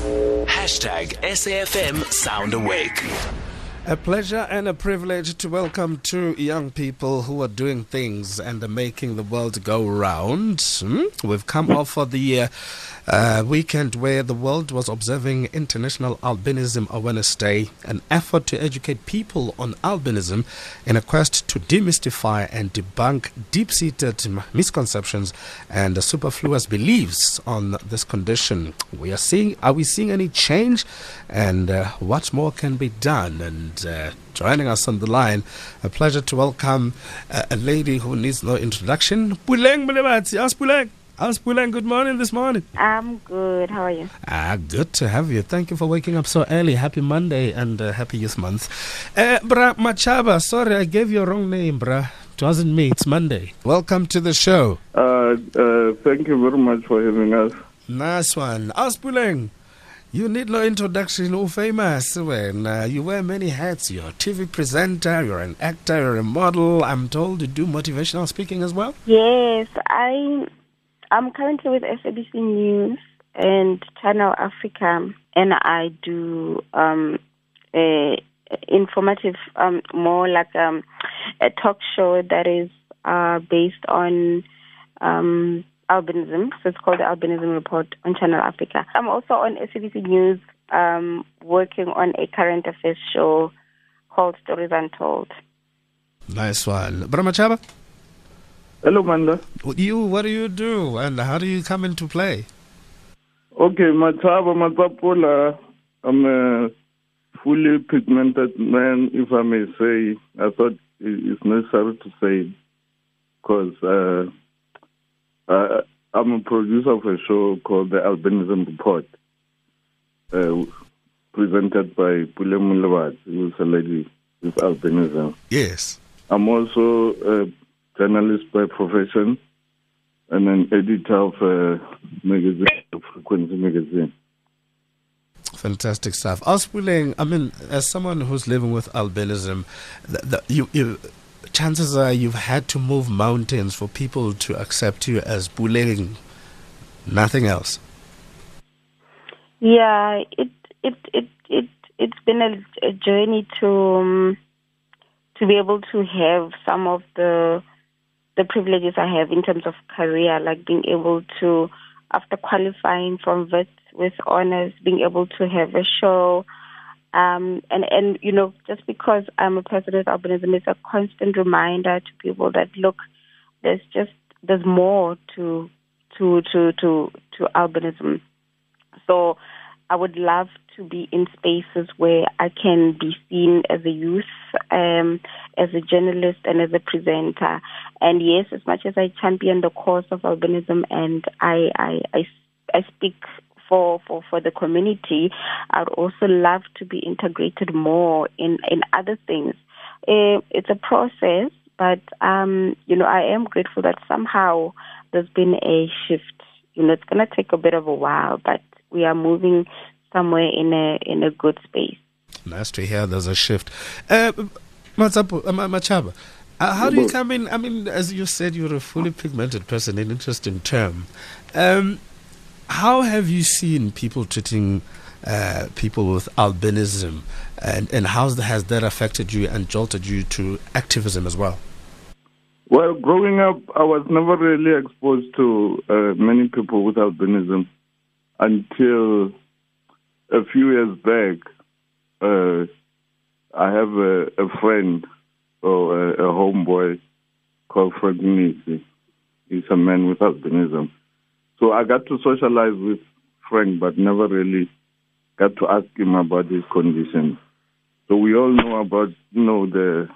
Hashtag SAFM Sound Awake. A pleasure and a privilege to welcome two young people who are doing things and are making the world go round. Hmm? We've come off for the uh, uh, weekend where the world was observing International Albinism Awareness Day, an effort to educate people on albinism in a quest to demystify and debunk deep seated misconceptions and superfluous beliefs on this condition. We are seeing, are we seeing any change? And uh, what more can be done? And uh, joining us on the line, a pleasure to welcome uh, a lady who needs no introduction. Puleng Molebatsi, ask Puleng. How's Puleng? Good morning this morning. I'm good. How are you? Ah, good to have you. Thank you for waking up so early. Happy Monday and uh, happy Youth Month. Uh, bra Machaba, sorry I gave you a wrong name, bra. It wasn't me. It's Monday. Welcome to the show. Uh, uh, thank you very much for having us. Nice one. Aspuleng. You need no introduction, you're famous. When uh, you wear many hats, you're a TV presenter, you're an actor, you're a model. I'm told you do motivational speaking as well. Yes, I I'm currently with SABC News and Channel Africa, and I do um, a informative, um, more like um, a talk show that is uh, based on um, albinism. So it's called the Albinism Report on Channel Africa. I'm also on SABC News um, working on a current affairs show called Stories Untold. Nice one. Bra Machaba? Hello, Manda. You, what do you do, and how do you come into play? Okay, Machaba Matsapola. I'm a fully pigmented man, if I may say. I thought it's necessary to say because uh, uh, I'm a producer of a show called the Albinism Report, uh, presented by Pule Mulawat, who's a lady with albinism. Yes. I'm also a journalist by profession and an editor of a magazine, Frequency Magazine. Fantastic stuff. Aspuleng, I mean, as someone who's living with albinism, the, the, you, you, chances are you've had to move mountains for people to accept you as Puleng, nothing else. Yeah, it it it it it's been a, a journey to um, to be able to have some of the the privileges I have in terms of career, like being able to, after qualifying from VET with honors, being able to have a show. Um, and, and, you know, just because I'm a person with albinism, it's a constant reminder to people that, look, there's just, there's more to, to, to, to, to albinism. So I would love to be in spaces where I can be seen as a youth, um, as a journalist, and as a presenter. And yes, as much as I champion the cause of albinism and I, I, I, I speak for, for, for the community, I'd also love to be integrated more in, in other things. Uh, it's a process, but um, you know, I am grateful that somehow there's been a shift. You know, it's going to take a bit of a while, but we are moving somewhere in a in a good space. Nice to hear. There's a shift. Uh, Matsapo, uh, Machaba, uh, how do you come in? I mean, as you said, you're a fully pigmented person. An interesting term. Um, how have you seen people treating uh, people with albinism, and and how has that affected you and jolted you to activism as well? Well, growing up, I was never really exposed to uh, many people with albinism until a few years back. Uh, I have a, a friend or a, a homeboy called Fred Nisi. He's a man with albinism. So I got to socialize with Frank, but never really got to ask him about his condition. So we all know about, you know, the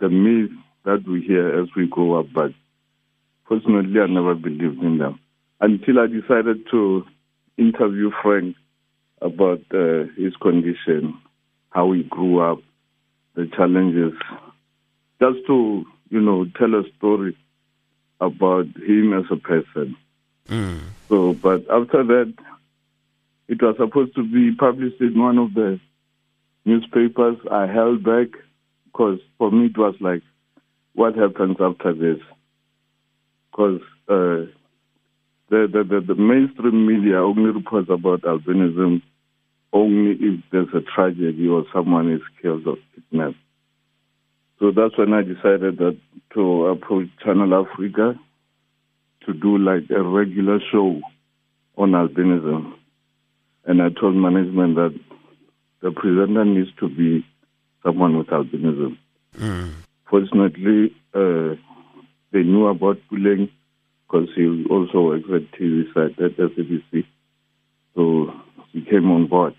the myth that we hear as we grow up, but fortunately I never believed in them until I decided to interview Frank about uh, his condition, how he grew up, the challenges, just to, you know, tell a story about him as a person. Mm. So, but after that, it was supposed to be published in one of the newspapers. I held back because for me it was like, what happens after this? Because uh, the, the, the, the mainstream media only reports about albinism only if there's a tragedy or someone is killed or kidnapped. So that's when I decided that to approach Channel Africa to do like a regular show on albinism. And I told management that the presenter needs to be someone with albinism. Mm. Fortunately, uh, they knew about Puleng because he also works at TV site at SABC. So he came on board.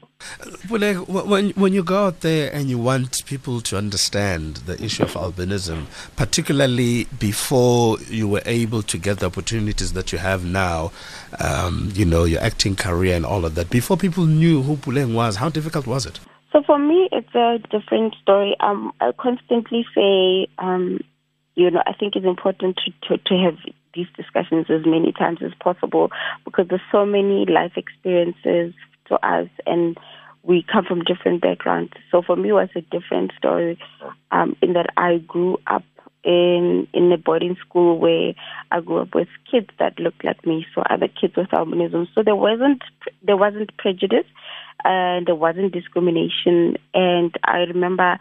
Well, when when you go out there and you want people to understand the issue of albinism, particularly before you were able to get the opportunities that you have now, um, you know, your acting career and all of that, before people knew who Puleng was, how difficult was it? So for me, it's a different story. Um, I constantly say, um, you know, I think it's important to, to, to have these discussions as many times as possible because there's so many life experiences to us and we come from different backgrounds. So for me, it was a different story um, in that I grew up in in a boarding school where I grew up with kids that looked like me, so other kids with albinism. So there wasn't there wasn't prejudice, and there wasn't discrimination. And I remember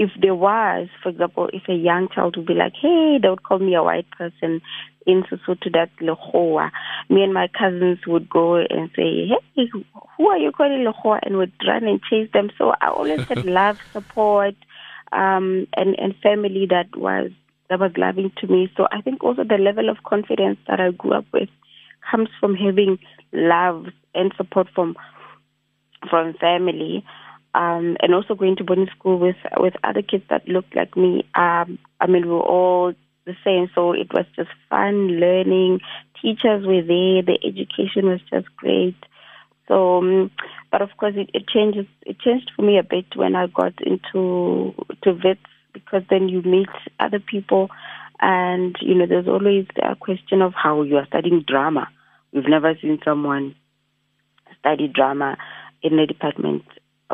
if there was, for example, if a young child would be like, hey, they would call me a white person in Sesotho, that Lehoa. Me and my cousins would go and say, hey, who are you calling Lehoa? And would run and chase them. So I always had love, support, um, and, and family that was that was loving to me. So I think also the level of confidence that I grew up with comes from having love and support from from family um, and also going to boarding school with with other kids that looked like me. Um, I mean, we were all the same, so it was just fun learning. Teachers were there. The education was just great. So, um, but of course, it, it changes. It changed for me a bit when I got into to Wits because then you meet other people, and you know, there's always a question of how you are studying drama. We've never seen someone study drama in the department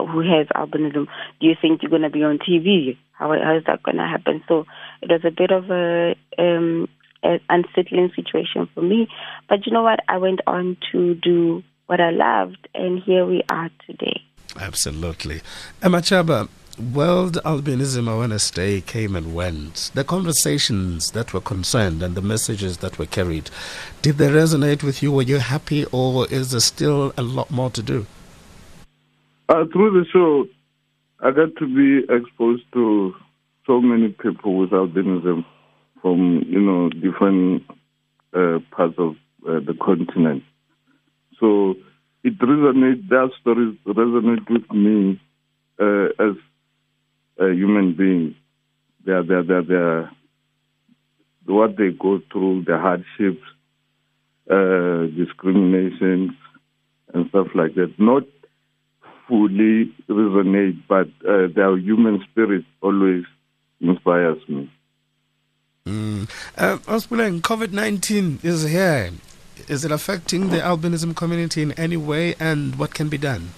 who has albinism, do you think you're going to be on TV? How, how is that going to happen? So it was a bit of a, um, an unsettling situation for me. But you know what? I went on to do what I loved, and here we are today. Absolutely. Emma Chaba, World Albinism Awareness Day came and went. The conversations that were concerned and the messages that were carried, did they resonate with you? Were you happy, or is there still a lot more to do? Uh, through the show, I got to be exposed to so many people with albinism from, you know, different uh, parts of uh, the continent. So it resonates, their stories resonate with me uh, as a human being. They're, they're, they're, they're, what they go through, the hardships, uh, discriminations, and stuff like that. Not fully resonate, but uh, their human spirit always inspires me. Mm. Uh, COVID 19 is here. Is it affecting the albinism community in any way, and what can be done?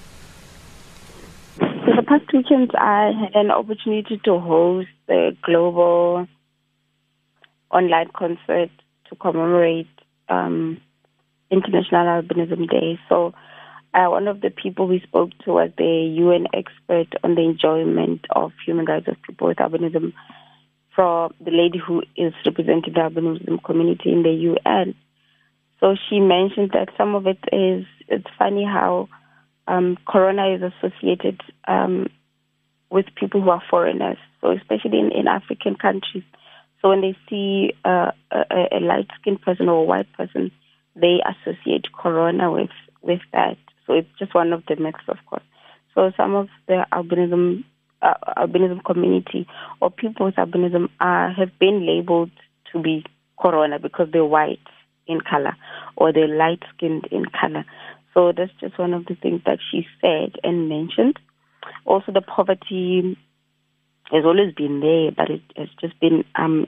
So, the past weekend, I had an opportunity to host a global online concert to commemorate um, International Albinism Day. So, uh, one of the people we spoke to was the UN expert on the enjoyment of human rights of people with albinism, from the lady who is representing the albinism community in the UN. So she mentioned that some of it is it's funny how um, corona is associated um, with people who are foreigners. So especially in, in African countries, so when they see uh, a, a light skinned person or a white person, they associate corona with with that. So it's just one of the myths, of course. So some of the albinism uh, albinism community or people with albinism are, have been labeled to be corona because they're white in color or they're light skinned in color. So that's just one of the things that she said and mentioned. Also, the poverty has always been there, but it has just been um,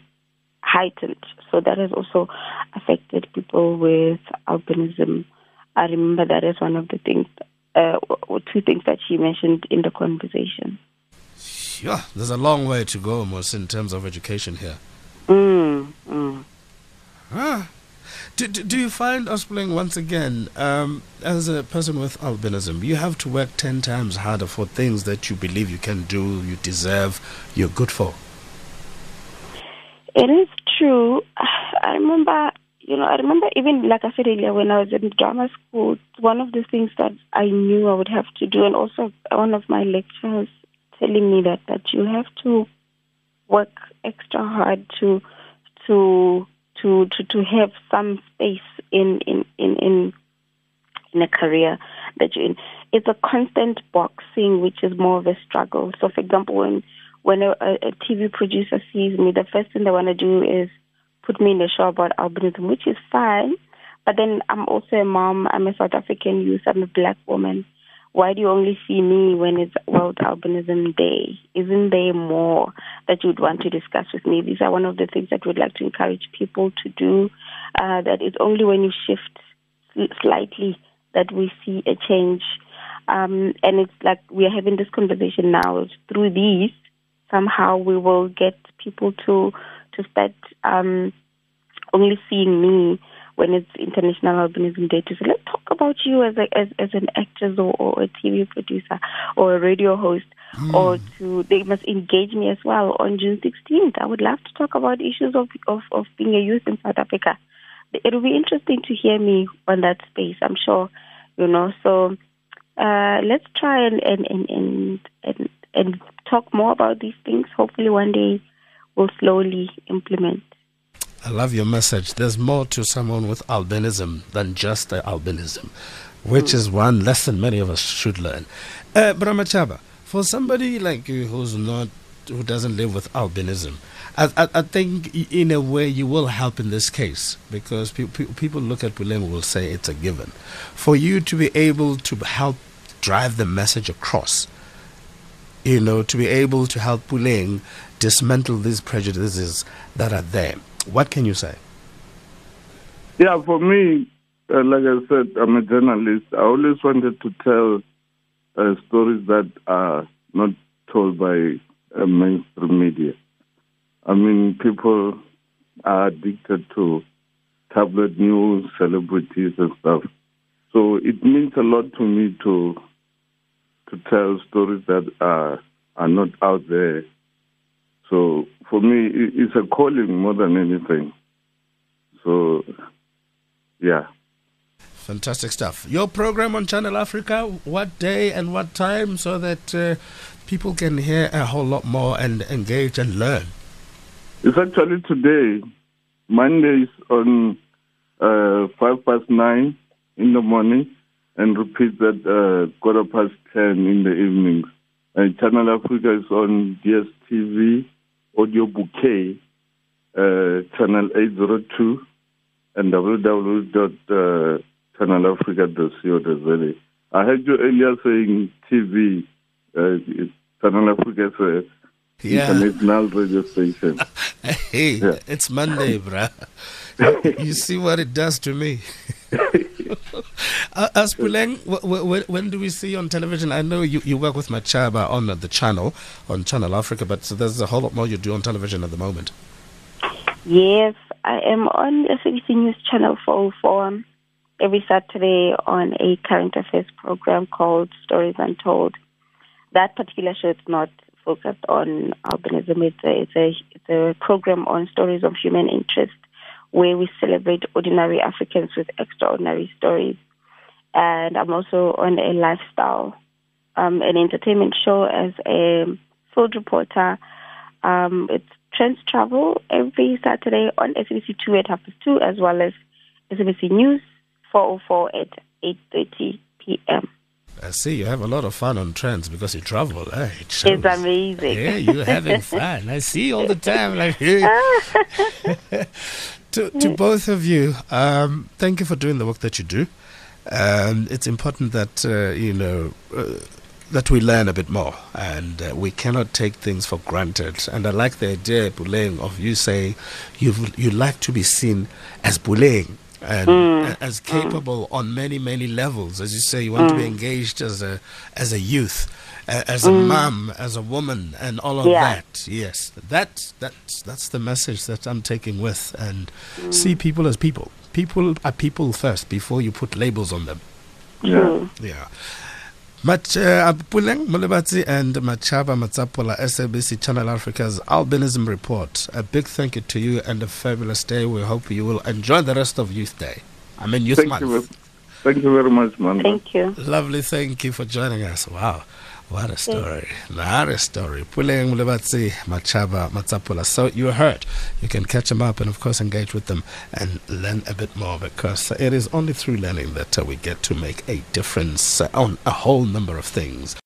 heightened. So that has also affected people with albinism I remember that as one of the things, uh, or two things that she mentioned in the conversation. Yeah, there's a long way to go, Mos, in terms of education here. Mm, mm. Ah. Do, do, do you find, Ospling, once again, um, as a person with albinism, you have to work 10 times harder for things that you believe you can do, you deserve, you're good for? It is true. I remember, you know, I remember even, like I said earlier, when I was in drama school, one of the things that I knew I would have to do, and also one of my lecturers telling me that, that you have to work extra hard to to to to, to have some space in in, in, in in a career that you're in. It's a constant boxing, which is more of a struggle. So, for example, when when a, a TV producer sees me, the first thing they want to do is put me in the show about albinism, which is fine. But then I'm also a mom. I'm a South African youth. I'm a black woman. Why do you only see me when it's World Albinism Day? Isn't there more that you'd want to discuss with me? These are one of the things that we'd like to encourage people to do. Uh, that it's only when you shift slightly that we see a change. Um, and it's like we are having this conversation now. Through these, somehow we will get people to to start um, only seeing me when it's International Albinism Day to say, let's talk about you as a, as, as an actress or, or a TV producer or a radio host, mm. or to they must engage me as well on June 16th. I would love to talk about issues of of, of being a youth in South Africa. It will be interesting to hear me on that space. I'm sure, you know. So uh, let's try and and, and and and and talk more about these things. Hopefully, one day we'll slowly implement. I love your message. There's more to someone with albinism than just the albinism, which mm. is one lesson many of us should learn. Uh, Bra Machaba, for somebody like you who's not, who doesn't live with albinism, I, I, I think in a way you will help in this case because pe- pe- people look at Puleng will say it's a given. For you to be able to help drive the message across, you know, to be able to help Puleng dismantle these prejudices that are there what can you say? Yeah, for me, uh, like I said, I'm a journalist. I always wanted to tell uh, stories that are not told by uh, mainstream media. I mean, people are addicted to tabloid news, celebrities, and stuff. So it means a lot to me to to tell stories that are are not out there so for me, it's a calling more than anything. So, yeah. Fantastic stuff. Your program on Channel Africa, what day and what time so that uh, people can hear a whole lot more and engage and learn? It's actually today, Mondays on uh, 5 past 9 in the morning and repeat at uh, quarter past 10 in the evenings. And Channel Africa is on DSTV audio bouquet, uh, channel 802 and www.channelafrica.co.za. I heard you earlier saying TV. Uh, Channel Africa yeah. international radio station. hey, yeah. it's Monday, bruh. you see what it does to me. uh, Aspuleng, when do we see you on television? I know you, you work with Machaba on the channel, on Channel Africa, but there's a whole lot more you do on television at the moment. Yes, I am on SABC News Channel 404 every Saturday on a current affairs program called Stories Untold. That particular show is not focused on albinism. It's a, it's a, it's a program on stories of human interest where we celebrate ordinary Africans with extraordinary stories. And I'm also on a lifestyle, um, an entertainment show as a field reporter. Um, it's Trends Travel every Saturday on SABC 2 at half past 2, as well as SABC News 404 at 8.30 p.m. I see you have a lot of fun on trends because you travel. Eh? It it's amazing. Yeah, you're having fun. I see all the time. Like, to, to both of you, um, thank you for doing the work that you do. Um, it's important that uh, you know uh, that we learn a bit more, and uh, we cannot take things for granted. And I like the idea, Puleng, of you saying you you like to be seen as Puleng and mm. as capable mm. on many many levels. As you say, you want mm. to be mm. engaged as a as a youth as a mm. mom, as a woman, and all of yeah. that. Yes, that that's that's the message that I'm taking with, and see people as people. people are people first before you put labels on them. True. Yeah. Mach uh, Puleng Molebatsi and Machaba Matsapola, SABC Channel Africa's Albinism Report. A big thank you to you and a fabulous day. We hope you will enjoy the rest of Youth Day. I mean, Youth Thank Month. you. ve- Thank you very much, man. Thank you. Lovely, thank you for joining us. Wow, what a story. What a story. Puleng Molebatsi, Machaba Matsapola. So you heard. You can catch them up and, of course, engage with them and learn a bit more because it is only through learning that uh, we get to make a difference on a whole number of things.